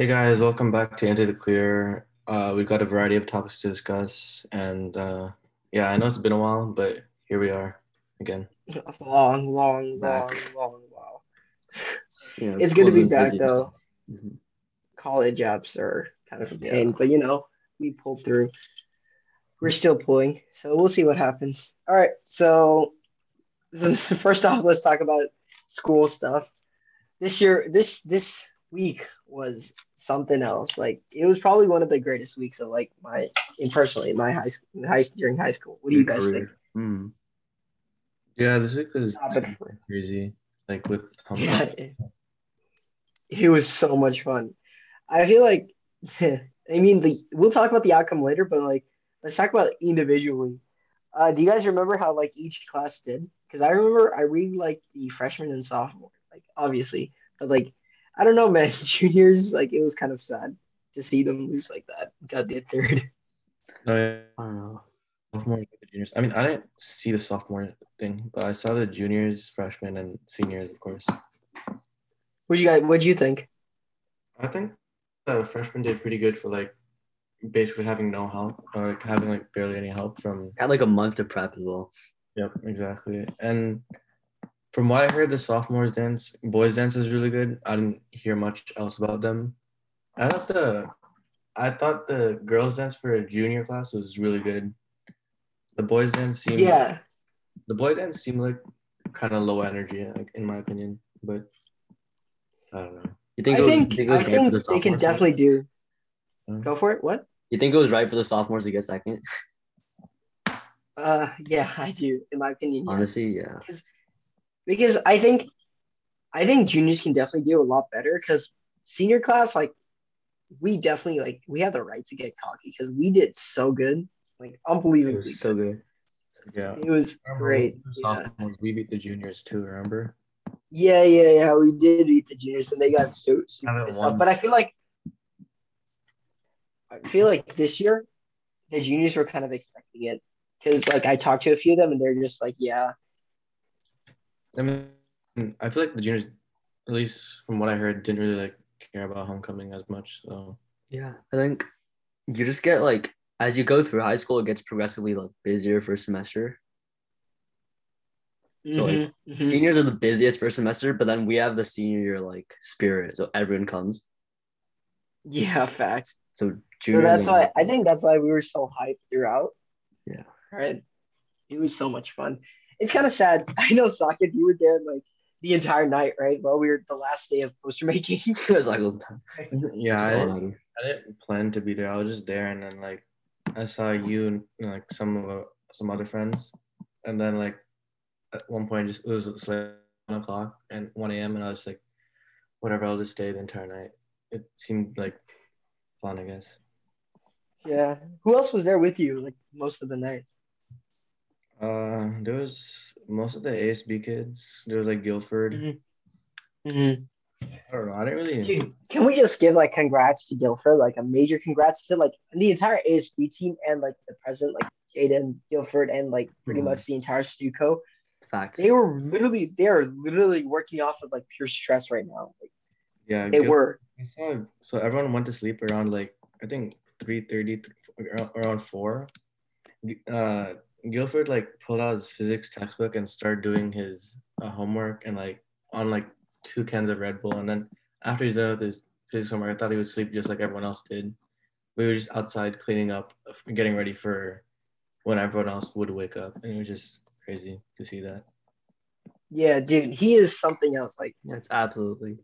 Hey guys, welcome back to Into the Clear. Uh, we've got a variety of topics to discuss, and uh, yeah, I know it's been a while, but here we are again. Long, long, Back. long, long while. You know, It's good to be back though. stuff. Mhm. College apps are kind of a Yeah. pain, but you know, we pulled through. We're still pulling, so we'll see what happens. All right, so, so first off, let's talk about school stuff. This year, this this week was something else. Like it was probably one of the greatest weeks of like my, in personally, my high school, high during high school. What do you guys think? Mm. Yeah, this week was Stop it. crazy. Like with Yeah, it, it was so much fun. I feel like, I mean, the we'll talk about the outcome later, but like, let's talk about individually. Uh, do you guys remember how like each class did? Because I remember I read like the freshman and sophomore, like obviously, but like I don't know, man. Juniors, like it was kind of sad to see them lose like that. Got the third. no, yeah, I don't know. sophomores, juniors. I mean, I didn't see the sophomore thing, but I saw the juniors, freshmen, and seniors, of course. What you guys? What do you think? I think the freshmen did pretty good for like basically having no help or like having like barely any help from Had like a month to prep as well. Yep, exactly. And from what I heard, the sophomores dance, boys dance is really good. I didn't hear much else about them. I thought the, I thought the girls dance for a junior class was really good. The boys dance seemed, Yeah, the boy dance seemed like kind of low energy, like in my opinion. But I don't know. You think I it was, think think I right for think the they can definitely do. Go for it. What? You think it was right for the sophomores to get second? Uh, yeah, I do. In my opinion. Honestly, yeah. because I think I think juniors can definitely do a lot better because senior class, like we definitely like we have the right to get cocky because we did so good, like It unbelievably. was so good. Yeah. It was Remember great. when we Yeah. we beat the juniors too. Remember? yeah, yeah, yeah. We did beat the juniors and they got so super Haven't pissed off. won. But I feel like I feel like this year the juniors were kind of expecting it because like I talked to a few of them and they're just like, yeah, I mean, I feel like the juniors, at least from what I heard, didn't really like care about homecoming as much. So Yeah. I think you just get like as you go through high school, it gets progressively like busier first semester. So, like, Mhm, mhm. Seniors are the busiest first semester, but then we have the senior year like spirit, so everyone comes. yeah, fact. So So that's why I think that's why we were so hyped throughout. Yeah. Right. It was so much fun. It's kind of sad. I know Saket, you were there like the entire night, right? While we were the last day of poster making. it was like all the time. yeah, I didn't. I didn't plan to be there. I was just there, and then like I saw you and you know, like some of uh, some other friends, and then like at one point just it was it's, like one o'clock and one a.m. and I was like, whatever, I'll just stay the entire night. It seemed like fun, I guess. yeah. Who else was there with you like most of the night? Uh, there was most of the ASB kids. There was like Guilford. Mhm. I don't know. I didn't really. Dude, can we just give like congrats to Guilford, like a major congrats to like the entire ASB team and like the president, like Jaden Guilford and like pretty Mhm. much the entire Stuco. Facts. They were literally they are literally working off of like pure stress right now. Like, Yeah, they Guil- were. I saw so everyone went to sleep around like I think three thirty around four. Uh, Guilford like pulled out his physics textbook and started doing his uh, homework and like on like two cans of Red Bull and then after he's done with his physics homework, I thought he would sleep just like everyone else did. We were just outside cleaning up, getting ready for when everyone else would wake up, and it was just crazy to see that. Yeah, dude, he is something else. Like, Yeah, it's absolutely.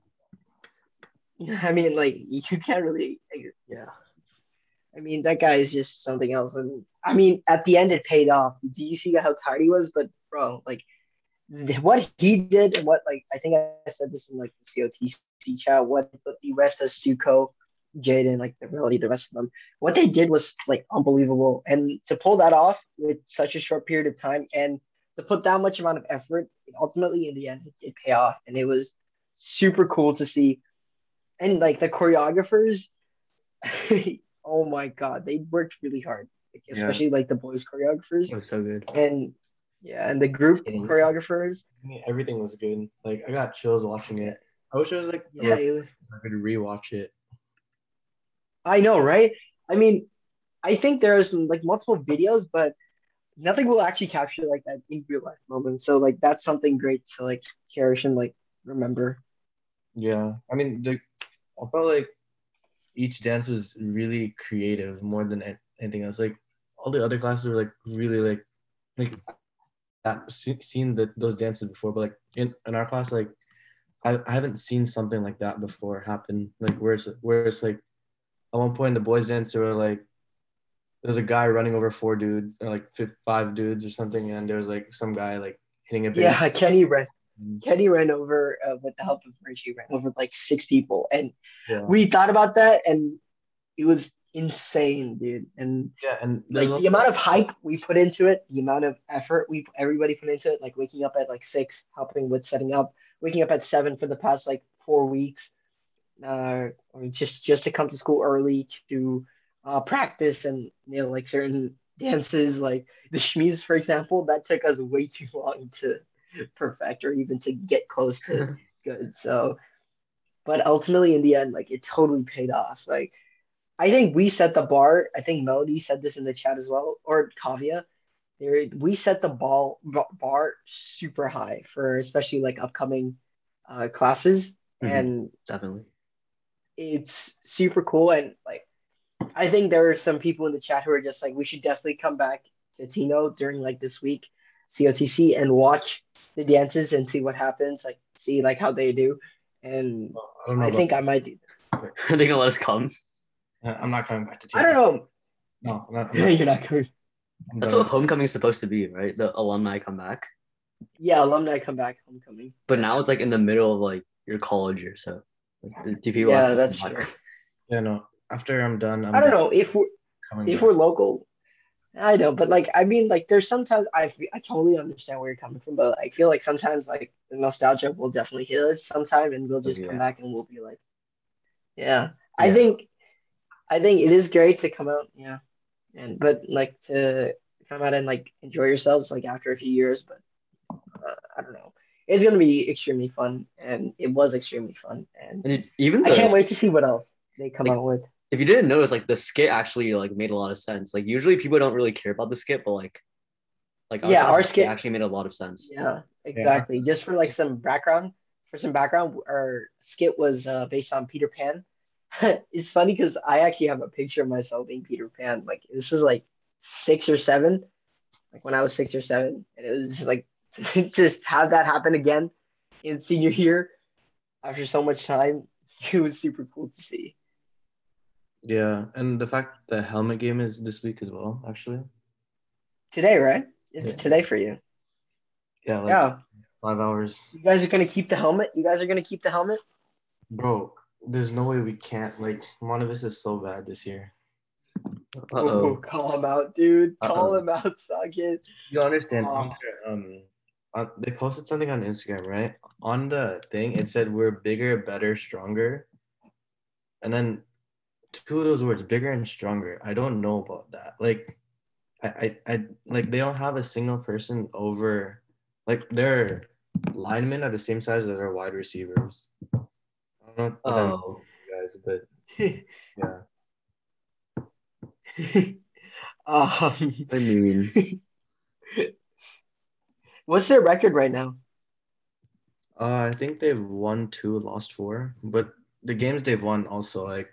I mean, like you can't really. Yeah. I mean, that guy is just something else. And I mean, at the end, it paid off. Do you see how tired he was? But bro, like what he did and what like I think I said this in like the COTC chat. What the rest of Stuco, Jaden, like the really the rest of them, what they did was like unbelievable. And to pull that off with such a short period of time and to put that much amount of effort, ultimately in the end, it did pay off. And it was super cool to see. And like the choreographers, oh my god, they worked really hard, like, Yeah. especially like the boys choreographers It so good. and yeah, and the group Yes. choreographers. I mean, everything was good. Like I got chills watching it. I wish I was like Yeah, it was. I could rewatch it. I know, right? I mean, I think there's like multiple videos, but nothing will actually capture like that in real life moment. So like that's something great to like cherish and like remember. Yeah, I mean, the, I felt like each dance was really creative more than anything else. Like all the other classes were like really like like I've se- seen the, those dances before, but like in, in our class, like I, I haven't seen something like that before happen. Like where it's where it's like at one point in the boys dance there were like there was a guy running over four dudes, like five dudes or something, and there was like some guy like hitting a base. Yeah, Kenny ran. Kenny ran over uh, with the help of Richie ran over like six people, and Yeah. we thought about that, and it was insane, dude. And yeah, and like the amount of hype we put into it, the amount of effort we everybody put into it, like waking up at like six, helping with setting up, waking up at seven for the past like four weeks, uh, or just just to come to school early to uh, practice and you know like certain dances, like the shmies, for example, that took us way too long to perfect or even to get close to good. So, but ultimately in the end, like it totally paid off. Like I think we set the bar. I think Melody said this in the chat as well, or Kavya. We set the ball bar super high for especially like upcoming uh, classes, Mhm. and Definitely. it's super cool. And like, I think there are some people in the chat who are just like, we should definitely come back to Tino during like this week, COTC, and watch the dances and see what happens. Like, see like how they do. And I don't know. I about- think I might do. Are they gonna let us come? Uh, I'm not coming back to. I don't know. No, I'm not. I'm not You're not going. I'm That's done. what homecoming's supposed to be, right? The alumni come back. Yeah, alumni come back homecoming. But now it's like in the middle of like your college year, so like, do- do people Yeah, that's matter? true. Yeah, no. After I'm done, I'm I don't know if we're if back. we're local. I know, but like I mean, like there's sometimes I I totally understand where you're coming from, but I feel like sometimes like the nostalgia will definitely hit us sometime, and we'll just Yeah. come back and we'll be like, yeah. I think, I think it is great to come out, yeah, and but like to come out and like enjoy yourselves like after a few years, but uh, I don't know. It's gonna be extremely fun, and it was extremely fun, and And it, even I the, can't wait to see what else they come Like, out with. If you didn't notice, like the skit actually like made a lot of sense. Like usually people don't really care about the skit, but like, like Yeah, class our skit skit- actually made a lot of sense. Yeah, exactly. Just for like some background, for some background, our skit was uh, based on Peter Pan. it's funny because I actually have a picture of myself being Peter Pan. Like this was like six or seven, like when I was six or seven, and it was like just have that happen again in senior year after so much time. It was super cool to see. Yeah, and the fact the helmet game is this week as well. Actually, Today, right? It's Yeah. today for you. yeah, like yeah, five hours, you guys are gonna keep the helmet. You guys are gonna keep the helmet. bro. There's no way we can't. Like, Monta Vista is so bad this year. Uh Oh, call him out, dude. Call Uh-oh. him out, Saket. You understand? Oh. Um, on, they posted something on Instagram, right? On the thing, it said we're bigger, better, stronger, and then two of those words, bigger and stronger. I don't know about that. Like, I, I, I like they don't have a single person over, like their linemen are the same size as our wide receivers. I don't know what that means Oh. guys, but yeah. um, I mean, what's their record right now? Uh, I think they've won two, lost four. But the games they've won also like,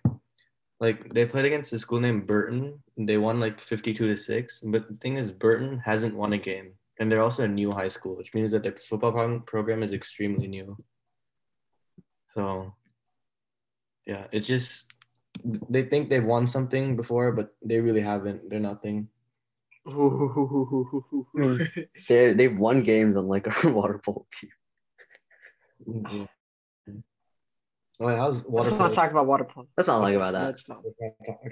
like they played against a school named Burton. They won like fifty-two to six. But the thing is, Burton hasn't won a game, and they're also a new high school, which means that their football program is extremely new. So, yeah, it's just they think they've won something before, but they really haven't. They're nothing. they they've won games on like a water polo team. Mm-hmm. Yeah. Well, how's water Let's not talk about water polo. That's not like about that. Let's not.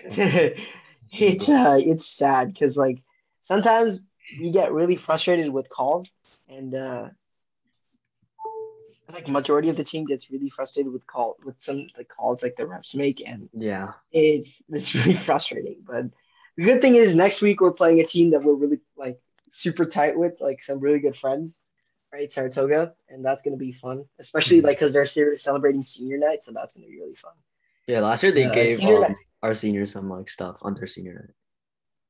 Okay. it's uh, it's sad because like sometimes we get really frustrated with calls, and uh, like majority of the team gets really frustrated with call with some the calls like the refs make, and Yeah. it's it's really frustrating. But the good thing is next week we're playing a team that we're really like super tight with, like some really good friends, right? Saratoga, and that's gonna be fun, especially Mhm. like because they're celebrating senior night, so that's gonna be really fun. Yeah. Last year they Uh, gave senior um, our seniors some like stuff on their senior night.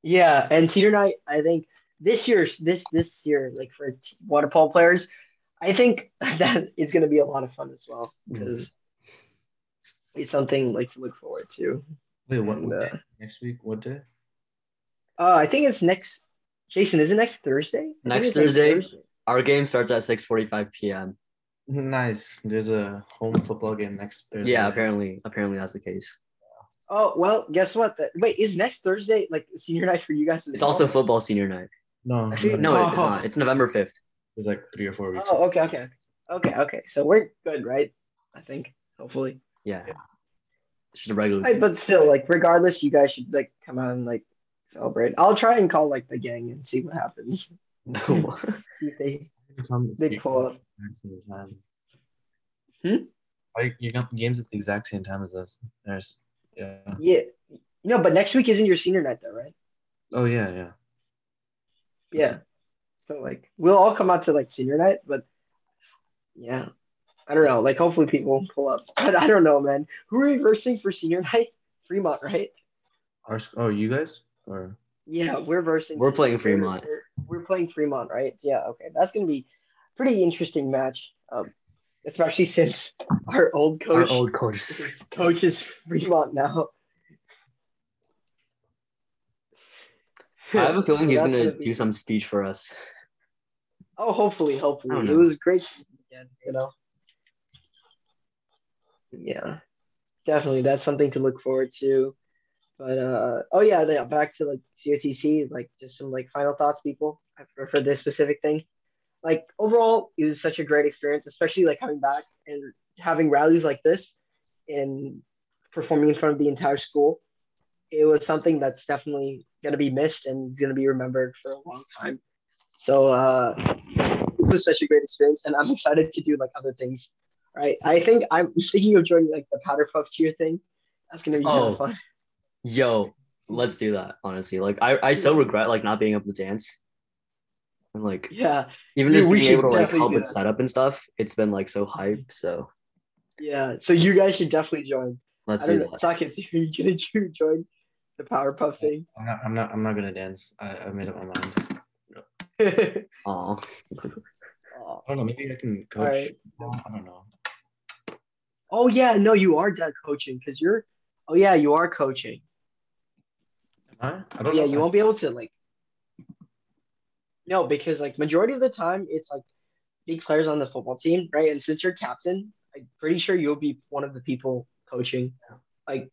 Yeah, and senior night, I think this year's this this year, like for water polo players, I think that is going to be a lot of fun as well because it's something like to look forward to. Wait, what? And, what uh, day? Next week? What day? Uh, I think it's next. Jason, is it next Thursday? I think Next Thursday? Our game starts at 6:45 p.m. Nice. There's a home football game next Thursday. Yeah, apparently, apparently that's the case. Oh well, guess what? Wait, is next Thursday like senior night for you guys? It's well? also football senior night. No, Actually, No, no, it's Oh. not. It's November 5th. It's like three or four weeks. Oh, okay, okay, okay, okay. So we're good, right? I think hopefully. Yeah. It's just a regular. Right, but still, like, regardless, you guys should like come out and like celebrate. I'll try and call like the gang and see what happens. No. They Come- they pull up. same time. Hmm? Like you got games at the exact same time as us. There's yeah. Yeah, no, but next week isn't your senior night though, right? Oh yeah, yeah. Yeah. So like, we'll all come out to like senior night, but yeah, I don't know. Like, hopefully people will pull up. But I don't know, man. Who are you versing for senior night? Fremont, right? Our oh, you guys or Yeah, we're versus. We're playing Fremont. We're, we're playing Fremont, right? Yeah, okay. That's gonna be pretty interesting match. Um, especially since our old coach. Our coach, old coach. is- coach is Fremont now. I have a feeling he's That's gonna be- do some speech for us. Oh, hopefully, hopefully. It was a great weekend, you know. Yeah, definitely. That's something to look forward to. But uh, oh yeah, yeah. Back to like COTC, like just some like final thoughts, people, for, for this specific thing. Like overall, it was such a great experience, especially like coming back and having rallies like this and performing in front of the entire school. It was something that's definitely gonna be missed and is gonna be remembered for a long time. So uh, it was such a great experience, and I'm excited to do like other things. Right, I think I'm thinking of joining like the powder puff cheer thing. That's gonna be kind Oh. of fun. Yo, let's do that. Honestly, like I, I so regret like not being able to dance. And like Yeah, even just being able to like help with setup and stuff, it's been like so hype. So yeah. So you guys should definitely join. let's I don't do that. Saket, are you join the powder puff thing? I'm not. I'm not. I'm not gonna dance. I, I made up my mind. Oh. I don't know. Maybe I can coach. Alright. No, I don't know. Oh, yeah, no, you are done coaching because you're. Oh yeah, you are coaching. Am I? I don't yeah, you won't be able to like. No, because like majority of the time it's like big players on the football team, right? And since you're captain, I'm pretty sure you'll be one of the people coaching. Like,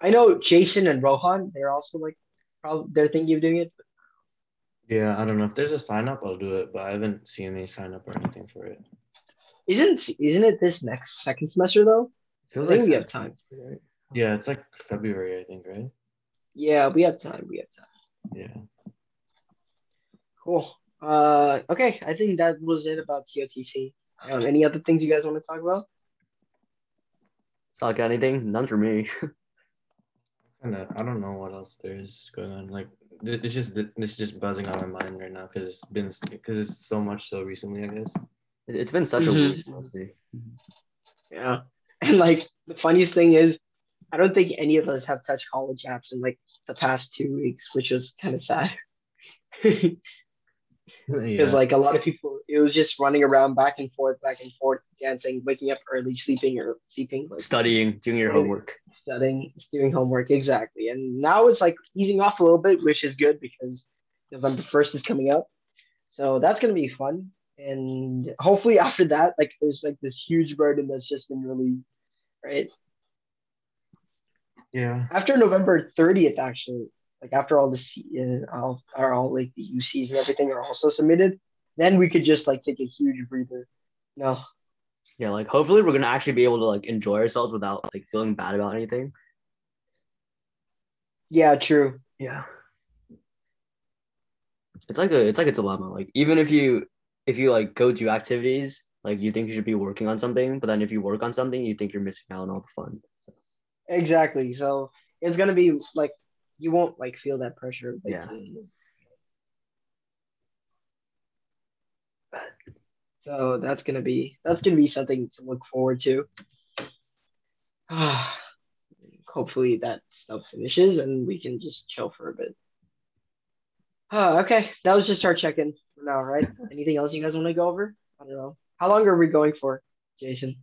I know Jason and Rohan, they're also like, probably they're thinking of doing it. Yeah, I don't know. If there's a sign up, I'll do it. But I haven't seen any sign up or anything for it. Isn't isn't it this next second semester though? I Feels think like we have time. Right? Yeah, it's like February, I think, right? Yeah, we have time. We have time. Yeah. Cool. Uh, okay, I think that was it about COTC. Um, any other things you guys want to talk about? Sock anything? None for me. Kind of. I don't know what else there is going on. Like, th- it's just it's just buzzing on my mind right now because it's been because it's so much so recently. I guess. It- It's been such a Mhm. week, honestly. Yeah. And like the funniest thing is, I don't think any of us have touched college apps in like the past two weeks, which was kind of sad. Because yeah. like a lot of people, it was just running around back and forth, back and forth, dancing, waking up early, sleeping or sleeping, like Studying, doing your homework. studying, doing homework. Exactly. And now it's like easing off a little bit, which is good because November 1st is coming up. So that's going to be fun. And hopefully after that, like there's like this huge burden that's just been relieved, right? Yeah. After November 30th, actually, like after all the C- uh, all, are all like the UCs and everything are also submitted, then we could just like take a huge breather. No. Yeah, like hopefully we're gonna actually be able to like enjoy ourselves without like feeling bad about anything. Yeah, true. Yeah. It's like a it's like a dilemma. Like even if you if you like go do activities, like you think you should be working on something, but then if you work on something, you think you're missing out on all the fun. Exactly. So it's gonna be like you won't like feel that pressure. Like, Yeah. So that's gonna be that's gonna be something to look forward to. hopefully that stuff finishes and we can just chill for a bit. Uh, okay, that was just our check-in for now, right? Anything else you guys want to go over? I don't know. How long are we going for, Jason?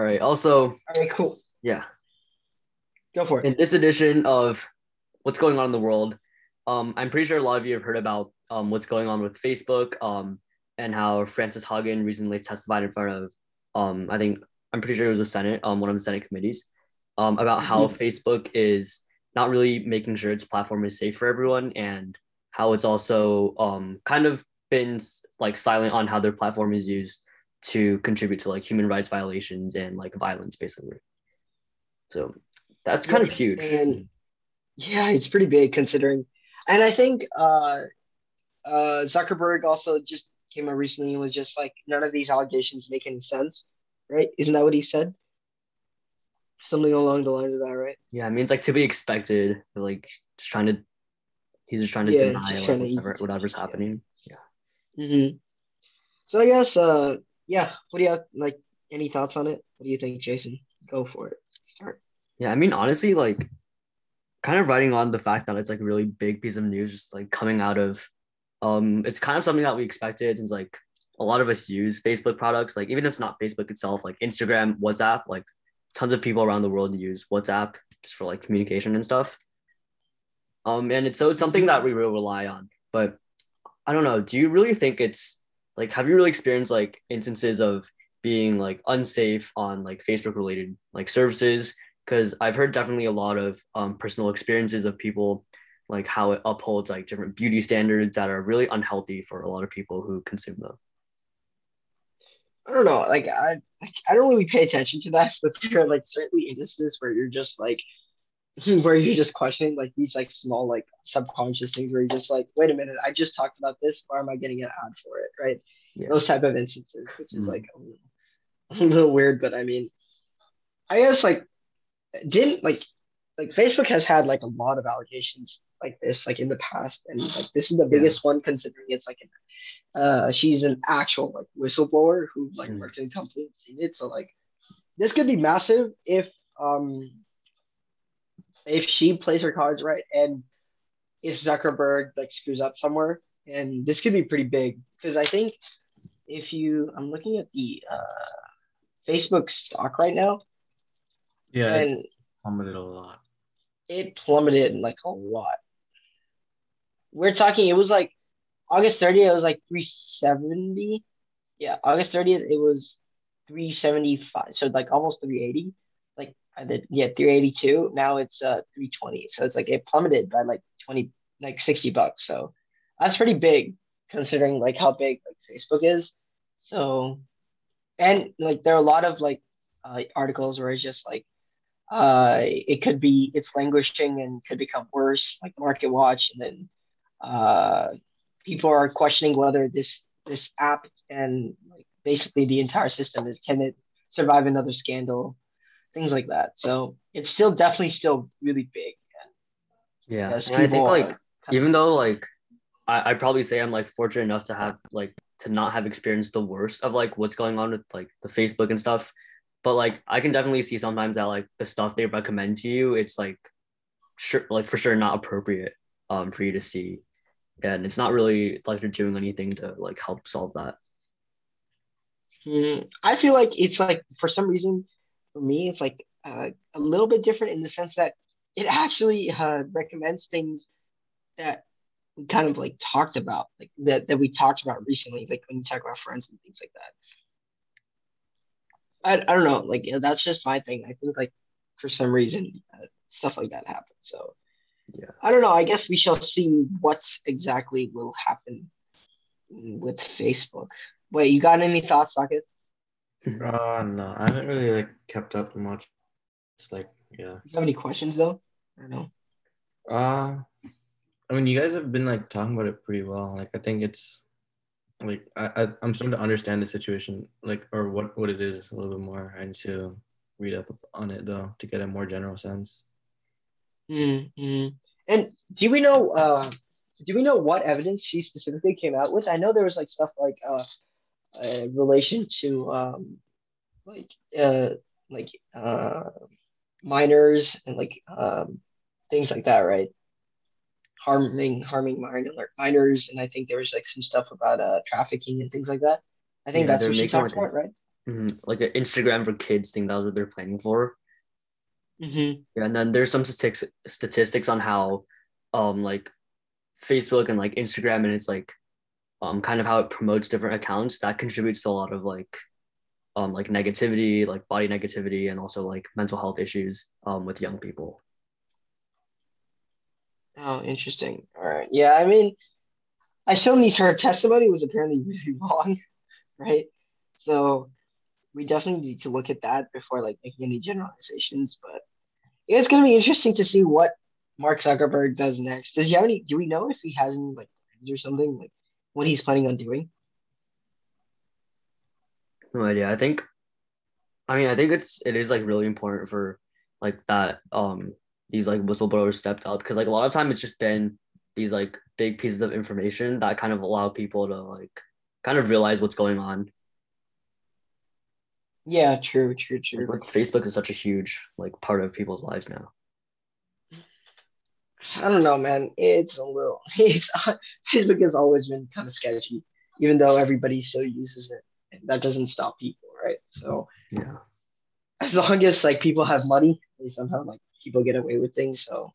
All right. Also, All right, cool. yeah. Go for it. in this edition of what's going on in the world, um, I'm pretty sure a lot of you have heard about um, what's going on with Facebook um, and how Frances Haugen recently testified in front of, um, I think, I'm pretty sure it was the Senate, um, one of the Senate committees, um, about how Facebook is not really making sure its platform is safe for everyone and how it's also um, kind of been like silent on how their platform is used to contribute to like human rights violations and like violence, basically. So that's kind of huge. And yeah, it's pretty big considering. And I think uh, uh, Zuckerberg also just came out recently and was just like, none of these allegations make any sense, right? Isn't that what he said? Something along the lines of that, right? Yeah, I mean it's like to be expected. Like just trying to, he's just trying to Yeah, deny like, trying whatever, it. whatever's Yeah. happening. Mm-hmm. So I guess, uh, yeah. What do you have? Like, any thoughts on it? What do you think, Jason? Go for it. Start. Yeah, I mean honestly, like kind of writing on the fact that it's like a really big piece of news, just like coming out of, um, it's kind of something that we expected. It's like a lot of us use Facebook products, like even if it's not Facebook itself, like Instagram, WhatsApp, like tons of people around the world use WhatsApp just for like communication and stuff. Um, and it's so it's something that we really rely on. But I don't know. Do you really think it's like have you really experienced like instances of being like unsafe on like Facebook related like services? Because I've heard definitely a lot of um, personal experiences of people like how it upholds like different beauty standards that are really unhealthy for a lot of people who consume them. I don't know. Like I, I don't really pay attention to that, but there are like certainly instances where you're just like, where you're just questioning like these like small like subconscious things where you're just like, wait a minute, I just talked about this. Why am I getting an ad for it? Right? Yeah. Those type of instances, which is Mhm. like a little, a little weird, but I mean, I guess like didn't like like Facebook has had like a lot of allegations like this like in the past, and like this is the biggest one considering it's like an, uh she's an actual like whistleblower who like Mhm. worked in the company and seen it. So like this could be massive if um if she plays her cards right and if Zuckerberg like screws up somewhere, and this could be pretty big because I think if you I'm looking at the uh Facebook stock right now Yeah, it plummeted a lot. it plummeted like a lot. We're talking, it was like August 30th, it was like 370. Yeah, August 30th, it was 375. So like almost 380. Like Did, yeah, 382. Now it's uh 320. So it's like it plummeted by like 20, like 60 bucks. So that's pretty big considering like how big like Facebook is. So and like there are a lot of like uh, articles where it's just like uh, it could be it's languishing and could become worse, like Market Watch, and then uh, people are questioning whether this this app and like basically the entire system is can it survive another scandal, things like that. So it's still definitely still really big. Yeah, Yes, I think like even though like I I probably say I'm like fortunate enough to have like to not have experienced the worst of like what's going on with like the Facebook and stuff. But like I can definitely see sometimes that like the stuff they recommend to you, it's like sure like for sure not appropriate um for you to see. And it's not really like they're doing anything to like help solve that. Mm, I feel like it's like for some reason for me it's like uh, a little bit different in the sense that it actually uh, recommends things that we kind of like talked about like that that we talked about recently like when you talk about friends and things like that. I, I don't know like yeah, that's just my thing. I think like for some reason uh, stuff like that happens. So Yeah. I don't know. I guess we shall see what's exactly will happen with Facebook. Wait, you got any thoughts, Rocket? Uh no, I haven't really like kept up much. It's like yeah. Do you have any questions though? I don't know. Uh I mean you guys have been like talking about it pretty well. Like I think it's like I, I I'm starting to understand the situation like or what what it is a little bit more. Need to read up on it though to get a more general sense. Mm-hmm. And do we know? Uh, do we know what evidence she specifically came out with? I know there was like stuff like uh, uh relation to um, like uh, like uh, minors and like um, things like that, right? Harming harming minor, minors, and I think there was like some stuff about uh, trafficking and things like that. I think Yeah, that's what she talked about, right? Mhm. Like an Instagram for kids thing. That's what they're planning for. Mm-hmm. Yeah, and then there's some statistics statistics on how, um, like Facebook and like Instagram and it's like, um, kind of how it promotes different accounts that contributes to a lot of like, um, like negativity, like body negativity, and also like mental health issues, um, with young people. Oh, interesting. All right. Yeah, I mean, I still need her testimony was apparently really long, right? So we definitely need to look at that before like making any generalizations. But it's gonna be interesting to see what Mark Zuckerberg does next. Does he have any? Do we know if he has any like plans or something like what he's planning on doing? No idea. I think, I mean, I think it's it is like really important for like that um these like whistleblowers stepped up because like a lot of time it's just been these like big pieces of information that kind of allow people to like kind of realize what's going on. Yeah, true, true, true. Like Facebook is such a huge like part of people's lives now. I don't know, man. It's a little. It's Facebook has always been kind of sketchy, even though everybody still uses it. That doesn't stop people, right? So Yeah. as long as like people have money, they somehow like people get away with things. So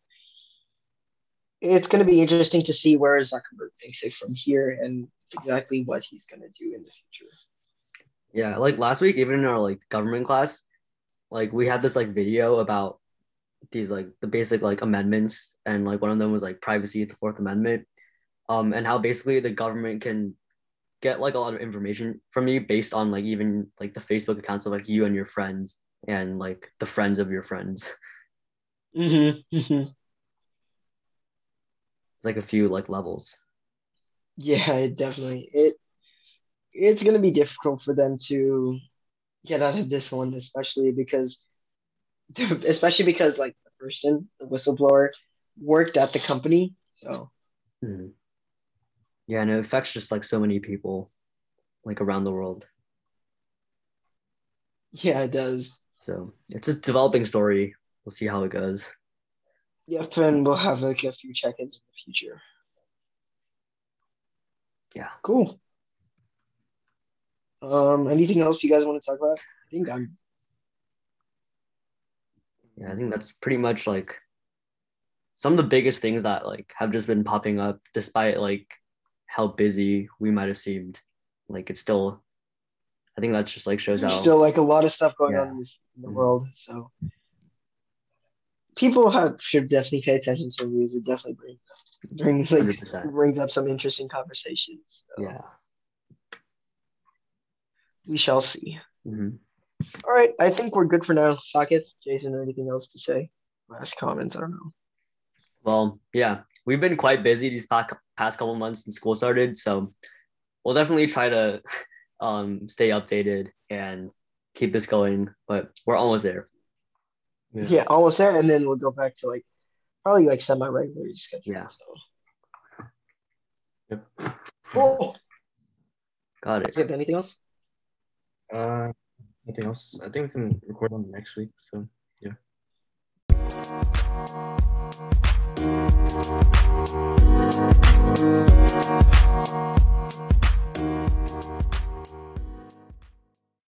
it's going to be interesting to see where Zuckerberg takes it from here and exactly what he's going to do in the future. Yeah, like last week, even in our like government class, like we had this like video about these like the basic like amendments, and like one of them was like privacy, the Fourth Amendment, um, and how basically the government can get like a lot of information from you based on like even like the Facebook accounts of like you and your friends and like the friends of your friends. Mm-hmm. mm-hmm. It's like a few like levels. Yeah, it definitely it it's going to be difficult for them to get out of this one, especially because especially because like the person, the whistleblower, worked at the company. So Mhm. Yeah, and it affects just like so many people, like around the world. yeah, it does. So it's a developing story. We'll see how it goes. Yep, and we'll have like a few check-ins in the future. Yeah. Cool. Um, anything else you guys want to talk about? I think I'm Yeah, I think that's pretty much like some of the biggest things that like have just been popping up despite like how busy we might have seemed. Like it's still I think that just like shows there's how still like a lot of stuff going Yeah. on in the, Mhm. world. So people have should definitely pay attention to news. It definitely brings up, brings like 100%. brings up some interesting conversations. So yeah. we shall see. Mhm. All right, I think we're good for now. Saket, Jason, anything else to say? Last comments? I don't know. Well, yeah, we've been quite busy these past past couple months since school started, so we'll definitely try to um stay updated and keep this going, but we're almost there. Yeah. almost there, and then we'll go back to like probably like semi-regular schedule. Yeah. So. Yep. Cool. Got it. Do you have anything else? Uh, Nothing else. I think we can record on next week. So yeah.